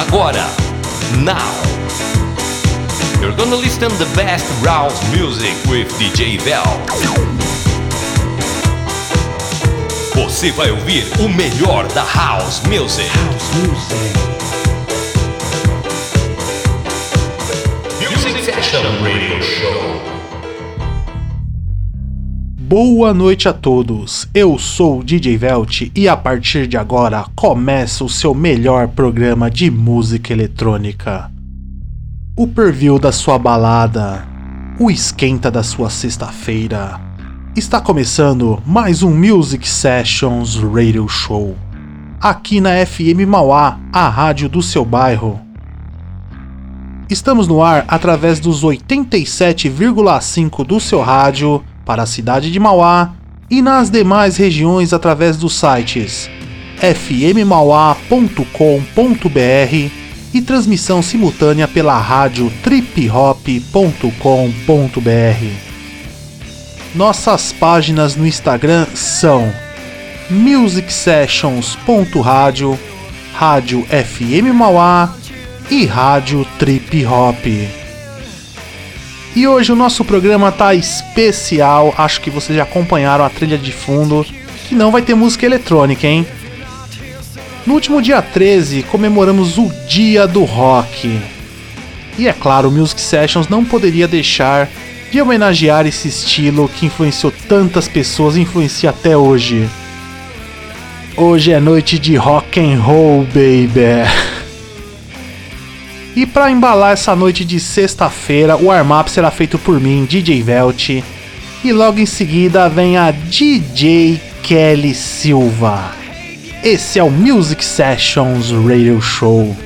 agora, now. You're gonna listen the best house music with DJ Vel. Você vai ouvir o melhor da house music. House music. Music Fashion Radio Show. Boa noite a todos. Eu sou o DJ Velt e a partir de agora começa o seu melhor programa de música eletrônica. O preview da sua balada, o esquenta da sua sexta-feira. Está começando mais um Music Sessions Radio Show. Aqui na FM Mauá, a rádio do seu bairro. Estamos no ar através dos 87,5 do seu rádio para a cidade de Mauá e nas demais regiões através dos sites fmmauá.com.br e transmissão simultânea pela rádio triphop.com.br. Nossas páginas no Instagram são musicsessions.radio, Rádio FM Mauá e Rádio Trip Hop. E hoje o nosso programa tá especial, acho que vocês já acompanharam a trilha de fundo, que não vai ter música eletrônica, hein? No último dia 13, comemoramos o Dia do Rock. E é claro, o Music Sessions não poderia deixar de homenagear esse estilo que influenciou tantas pessoas e influencia até hoje. Hoje é noite de rock and roll, baby. E para embalar essa noite de sexta-feira, o warm-up será feito por mim, DJ Velt. E logo em seguida vem a DJ Kelly Silva. Esse é o Music Sessions Radio Show.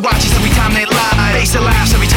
watch us every time they lie. Face the laughs every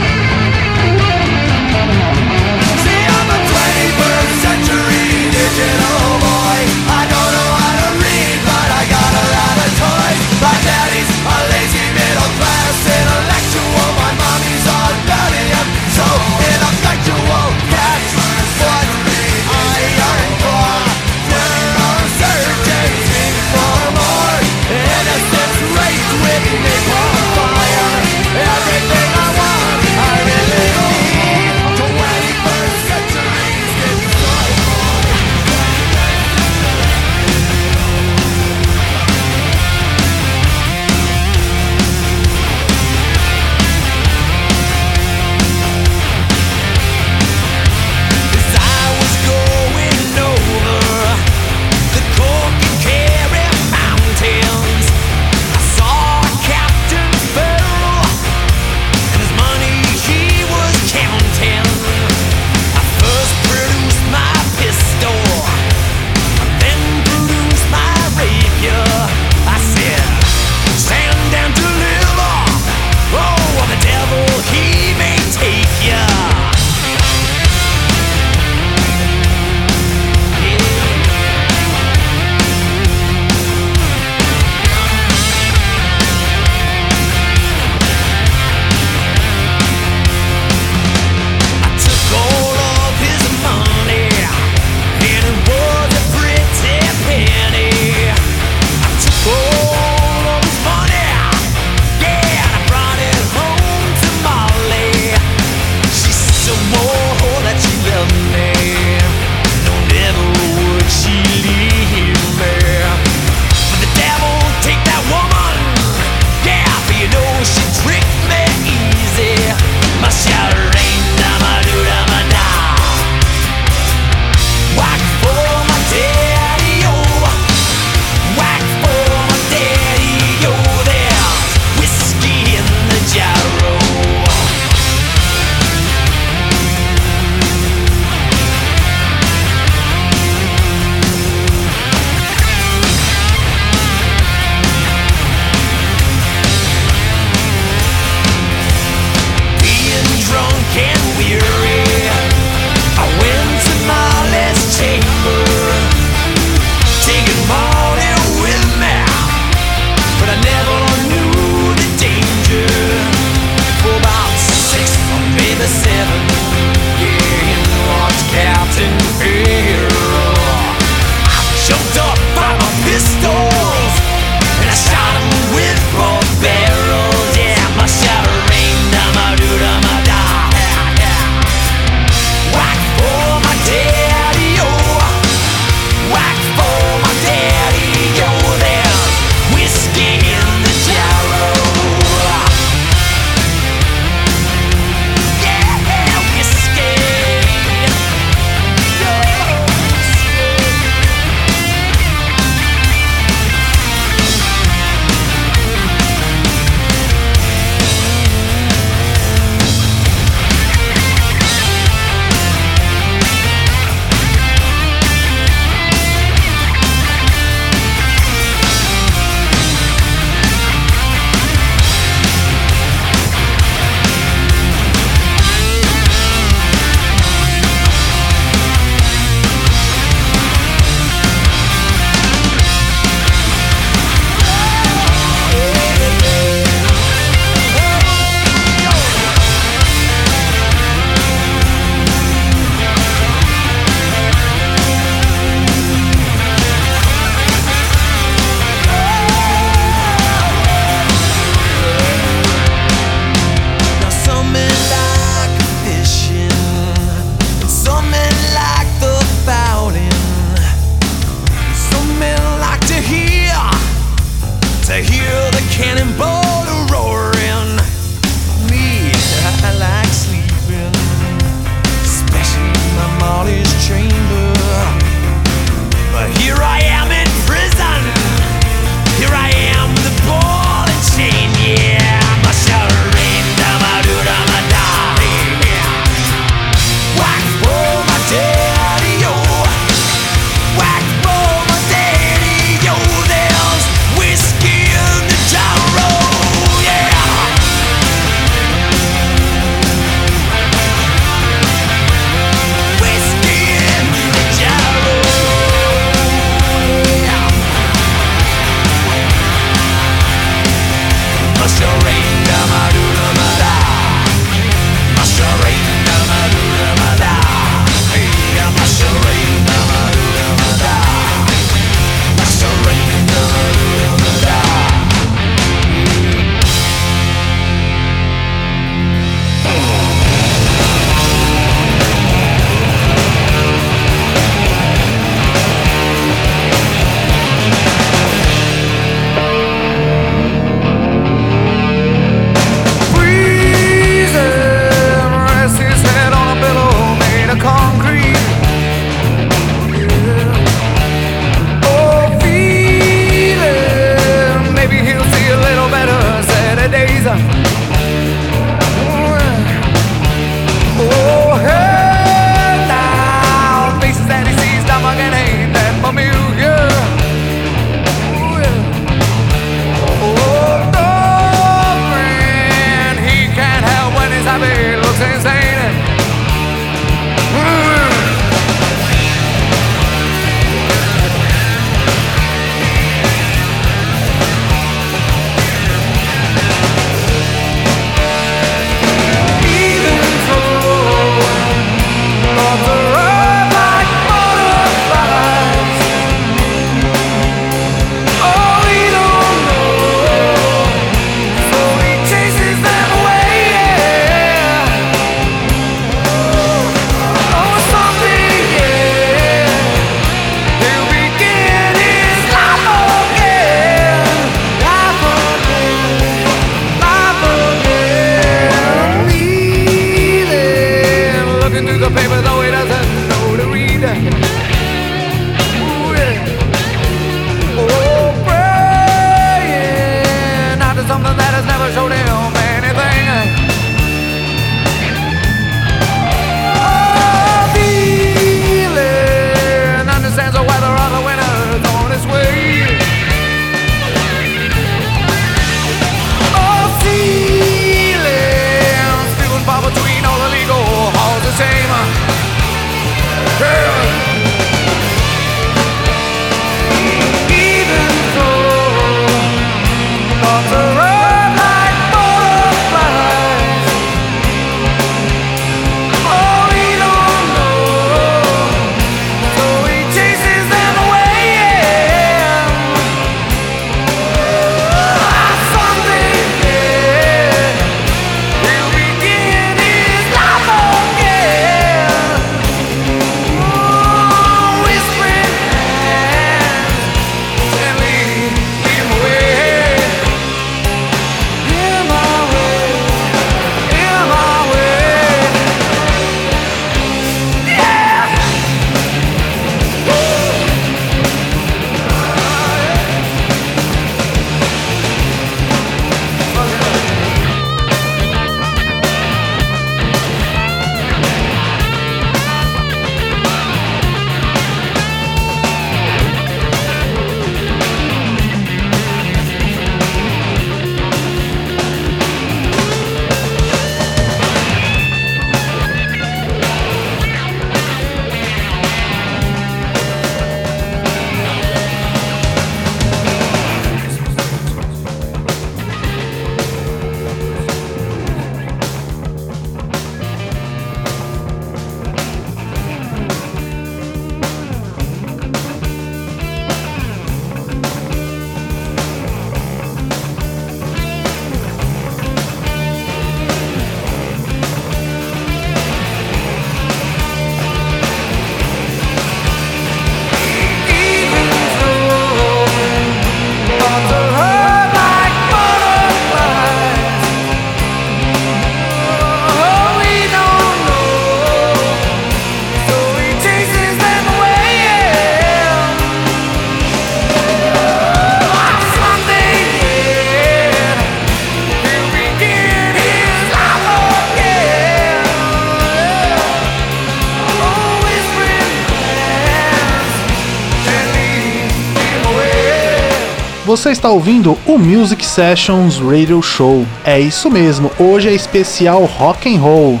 Você está ouvindo o Music Sessions Radio Show. É isso mesmo, hoje é especial rock and roll.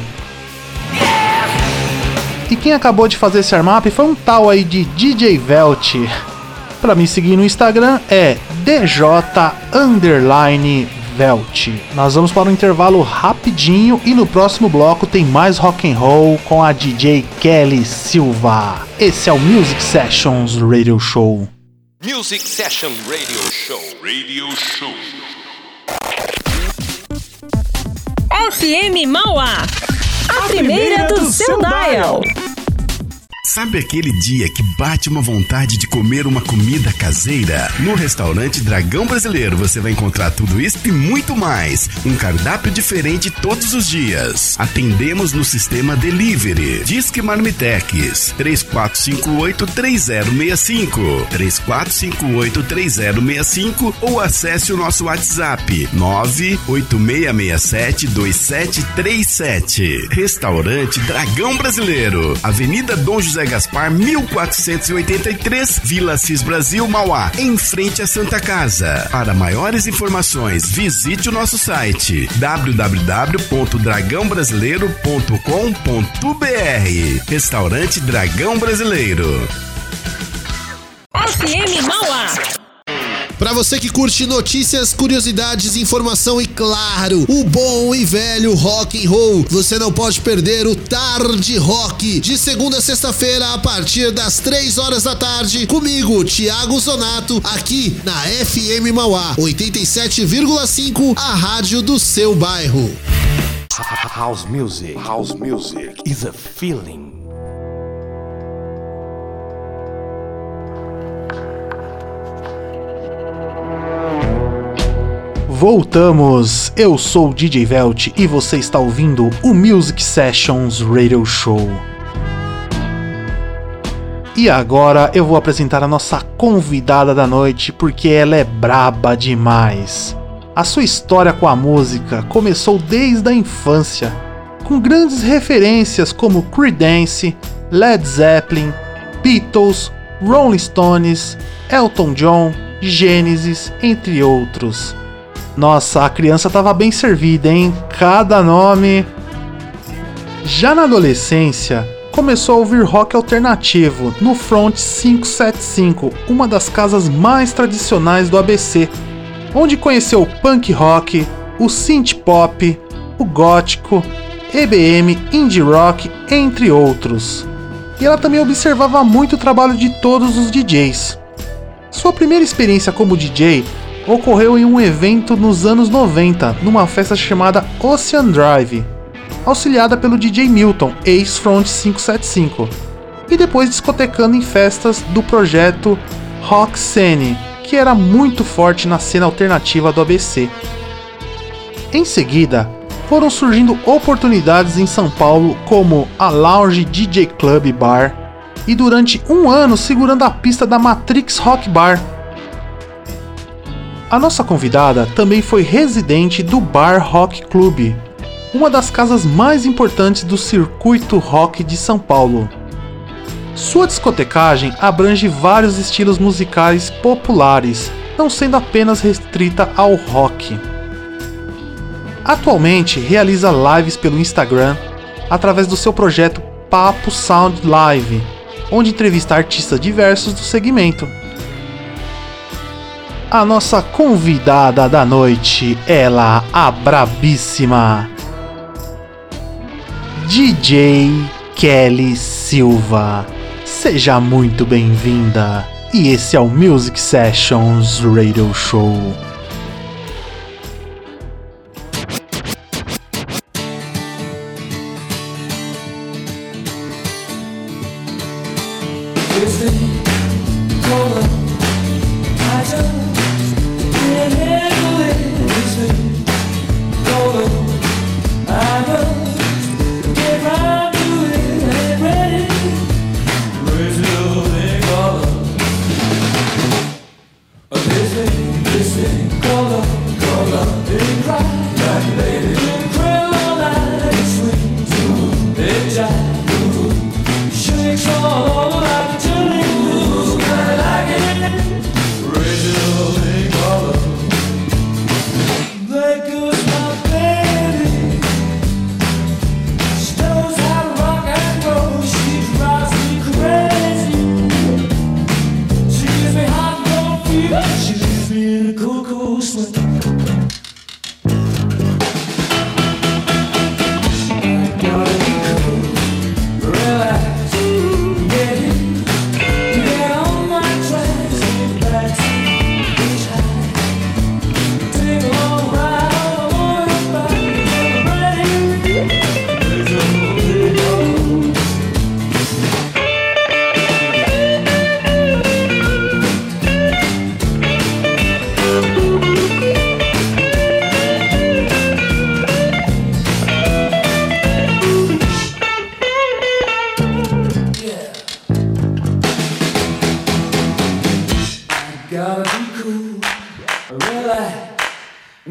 E quem acabou de fazer esse armap foi um tal aí de DJ Velt. Para me seguir no Instagram é DJ Velt. Nós vamos para um intervalo rapidinho e no próximo bloco tem mais rock and roll com a DJ Kelly Silva. Esse é o Music Sessions Radio Show. Music Session Radio Show. Radio Show. FM Mauá. A primeira do seu dial. Sabe aquele dia que bate uma vontade de comer uma comida caseira? No restaurante Dragão Brasileiro você vai encontrar tudo isso e muito mais. Um cardápio diferente todos os dias. Atendemos no sistema Delivery. Disque Marmitex 3458-3065. 3458-3065 ou acesse o nosso WhatsApp 986672737. Restaurante Dragão Brasileiro. Avenida Dom José Gaspar, 1483, Vila Assis Brasil, Mauá, em frente à Santa Casa. Para maiores informações, visite o nosso site www.dragãobrasileiro.com.br. Restaurante Dragão Brasileiro. FM Mauá. Para você que curte notícias, curiosidades, informação e claro, o bom e velho rock and roll, você não pode perder o Tarde Rock de segunda a sexta-feira a partir das 3 horas da tarde comigo, Thiago Zonato, aqui na FM Mauá 87,5, a rádio do seu bairro. House music. House music is a feeling. Voltamos! Eu sou o DJ Velt e você está ouvindo o Music Sessions Radio Show. E agora eu vou apresentar a nossa convidada da noite porque ela é braba demais. A sua história com a música começou desde a infância, com grandes referências como Creedence, Led Zeppelin, Beatles, Rolling Stones, Elton John, Genesis, entre outros. Nossa, a criança estava bem servida, hein? Cada nome. Já na adolescência, começou a ouvir rock alternativo no Front 575, uma das casas mais tradicionais do ABC, onde conheceu o punk rock, o synth pop, o gótico, EBM, indie rock, entre outros. E ela também observava muito o trabalho de todos os DJs. Sua primeira experiência como DJ ocorreu em um evento nos anos 90, numa festa chamada Ocean Drive, auxiliada pelo DJ Milton, ex-Front 575, e depois discotecando em festas do projeto Rock Scene, que era muito forte na cena alternativa do ABC. Em seguida, foram surgindo oportunidades em São Paulo como a Lounge DJ Club Bar e durante um ano segurando a pista da Matrix Rock Bar, a nossa convidada também foi residente do Bar Rock Club, uma das casas mais importantes do circuito rock de São Paulo. Sua discotecagem abrange vários estilos musicais populares, não sendo apenas restrita ao rock. Atualmente realiza lives pelo Instagram através do seu projeto Papo Sound Live, onde entrevista artistas diversos do segmento a nossa convidada da noite, ela, a brabíssima DJ Kelly Silva. Seja muito bem-vinda. E esse é o Music Sessions Radio Show.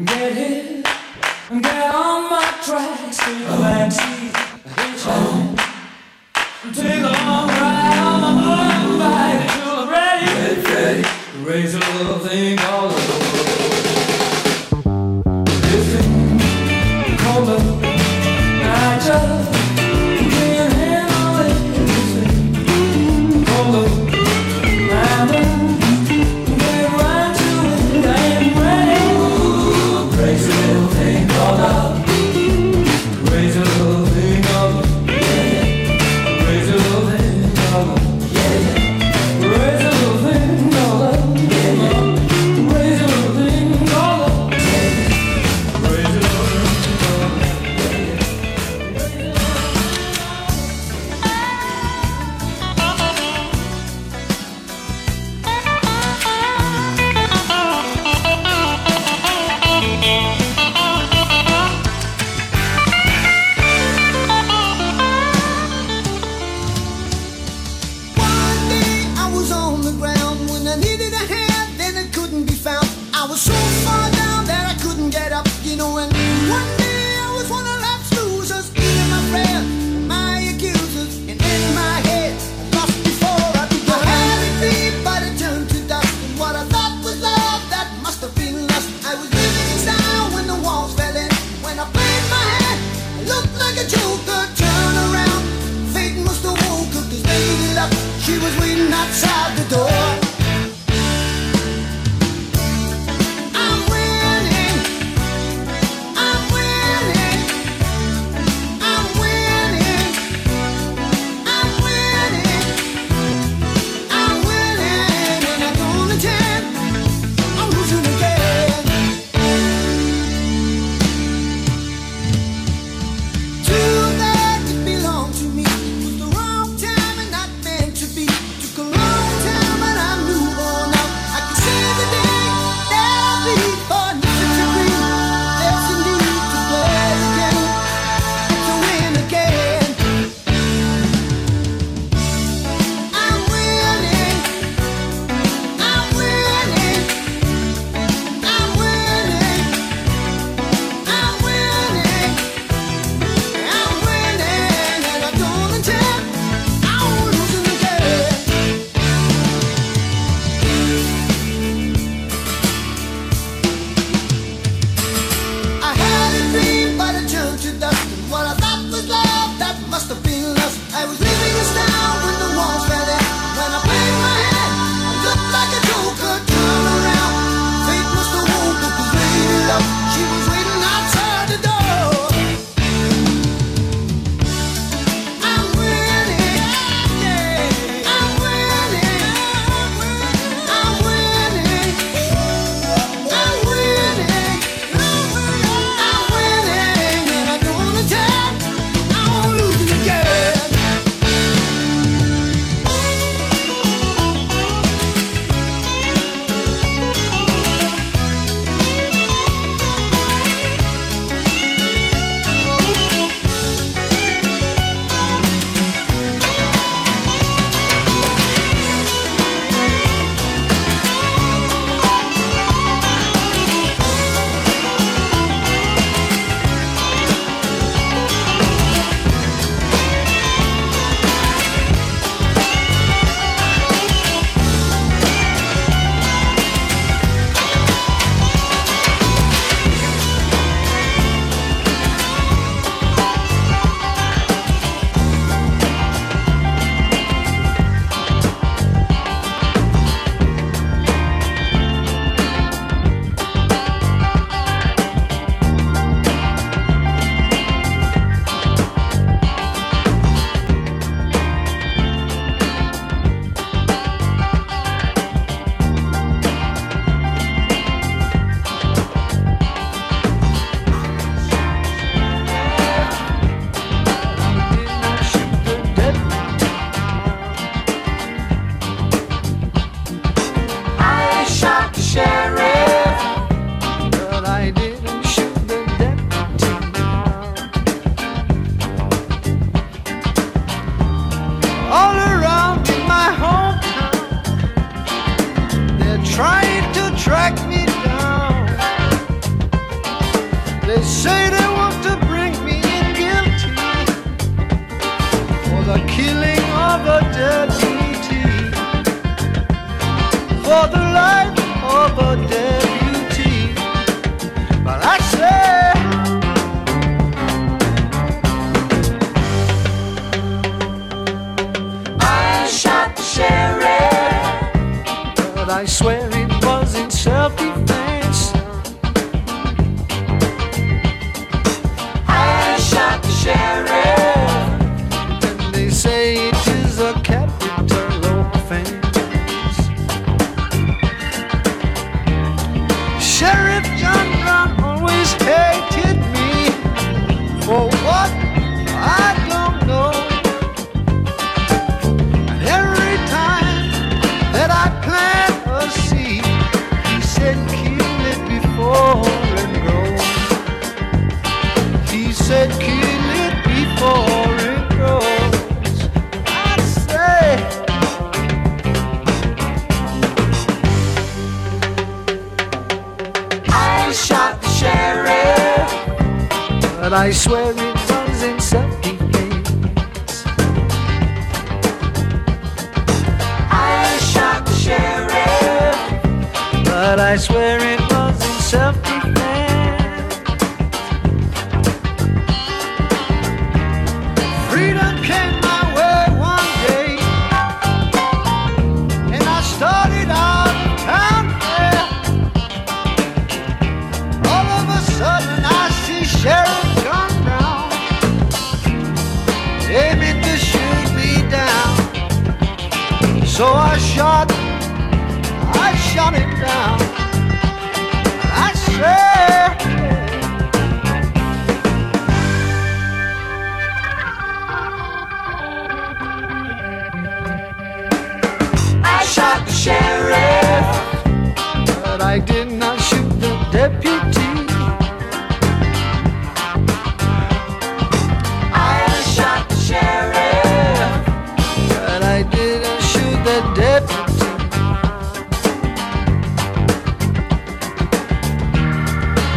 Get it, get on my tracks, take a back seat, hitchhike. Take a long ride on my motorbike until I'm ready. Get ready, raise a little thing all over.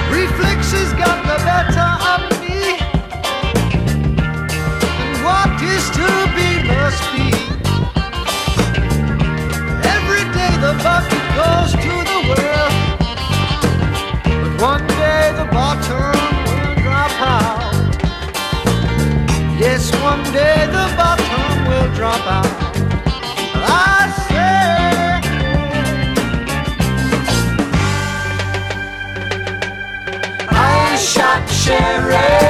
Reflections got the better of me, and what is to be must be. Every day the bucket goes to the well, but one day the bottom will drop out. Yes, one day the bottom will drop out. share it.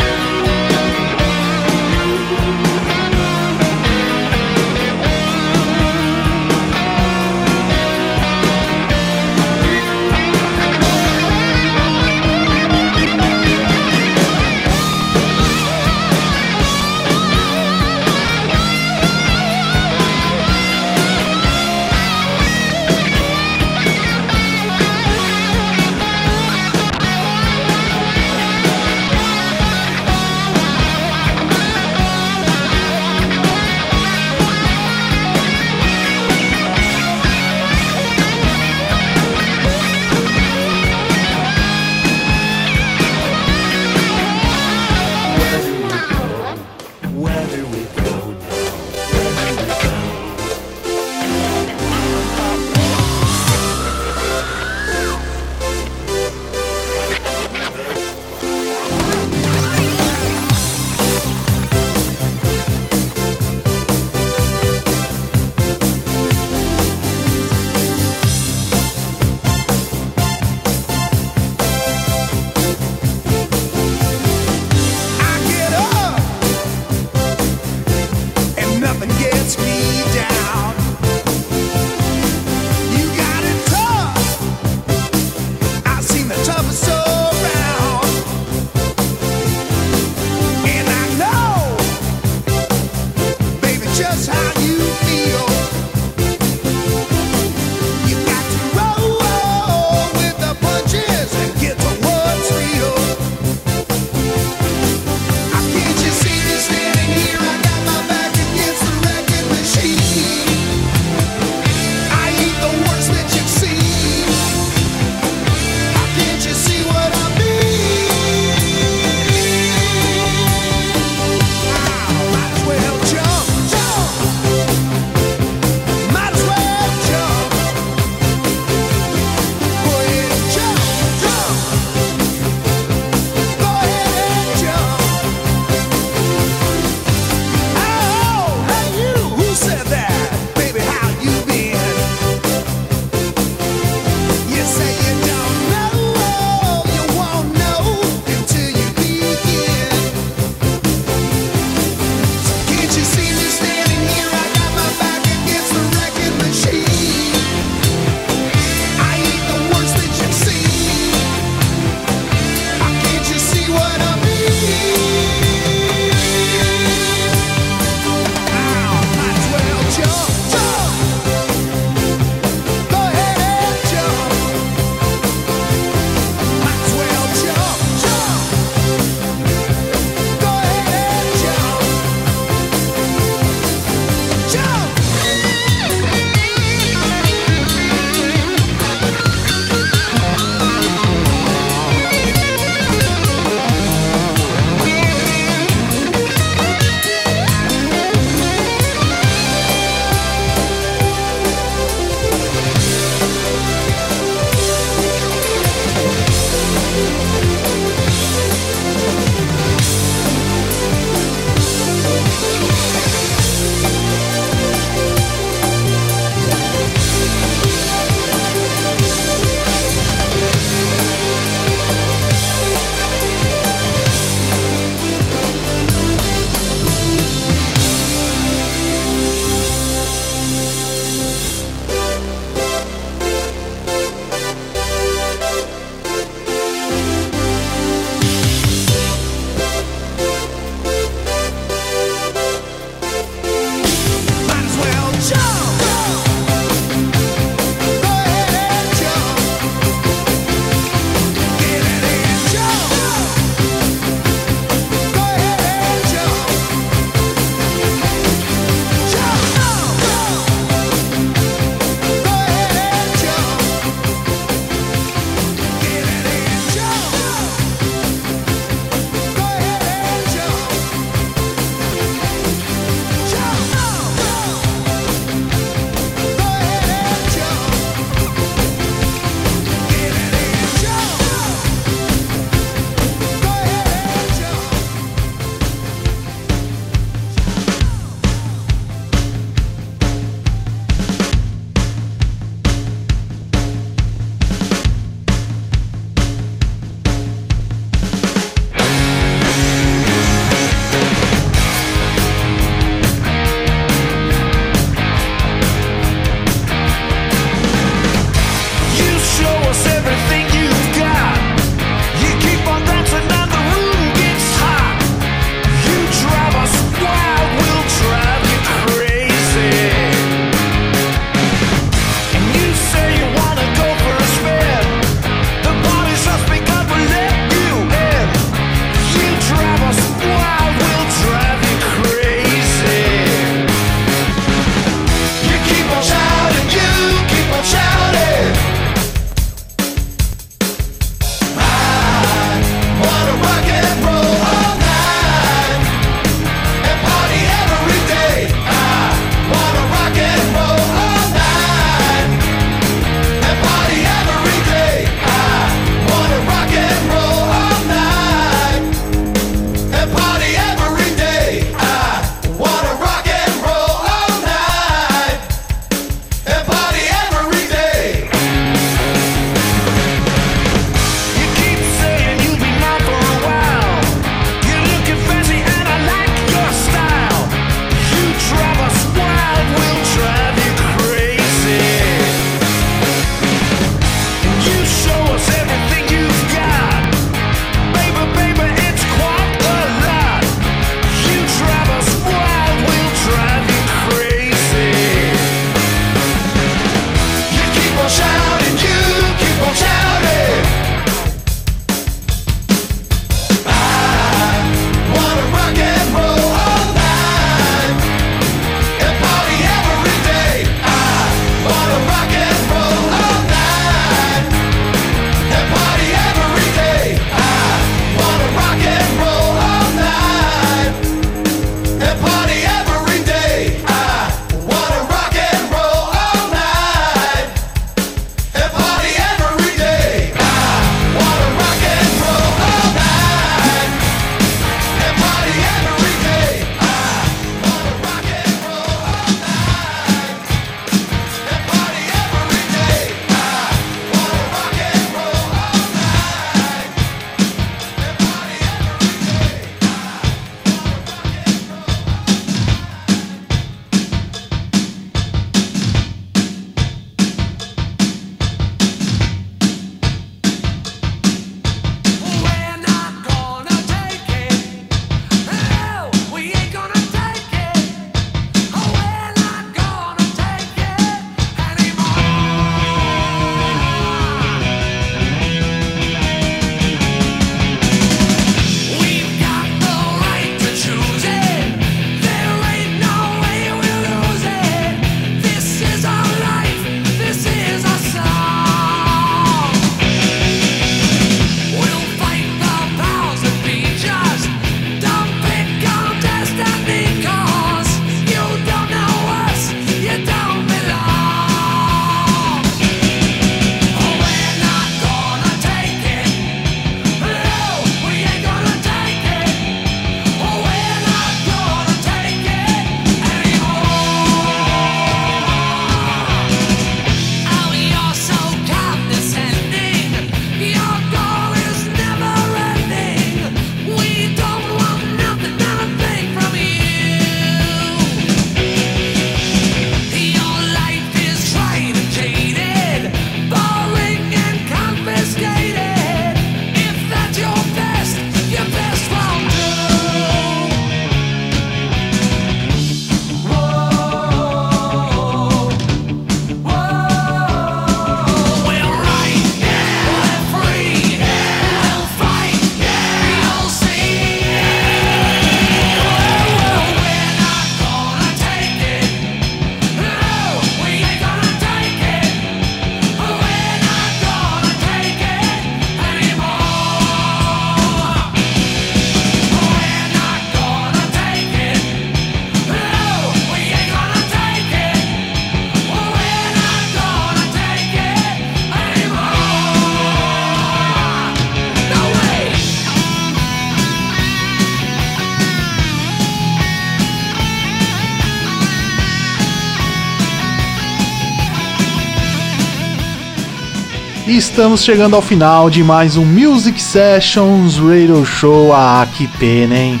Estamos chegando ao final de mais um Music Sessions Radio Show. Ah, que pena, hein?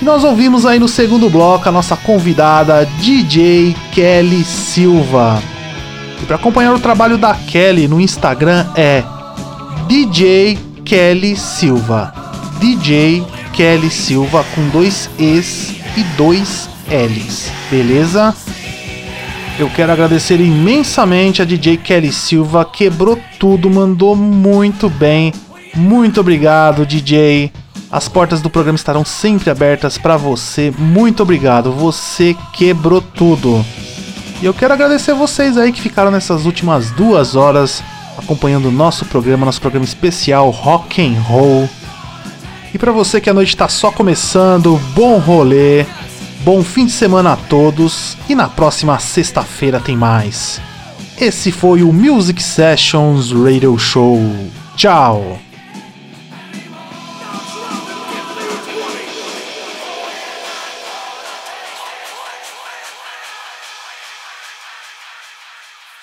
E nós ouvimos aí no segundo bloco a nossa convidada DJ Kelly Silva. E para acompanhar o trabalho da Kelly no Instagram é DJ Kelly Silva. DJ Kelly Silva com dois E's e dois L's, beleza? Eu quero agradecer imensamente a DJ Kelly Silva, quebrou tudo, mandou muito bem. Muito obrigado, DJ. As portas do programa estarão sempre abertas para você. Muito obrigado, você quebrou tudo. E eu quero agradecer vocês aí que ficaram nessas últimas duas horas acompanhando o nosso programa, nosso programa especial Rock and Roll. E para você que a noite está só começando, bom rolê, bom fim de semana a todos e na próxima sexta-feira tem mais. Esse foi o Music Sessions Radio Show. Tchau.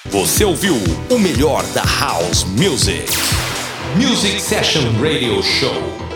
Você ouviu o melhor da House Music. Music Session Radio Show.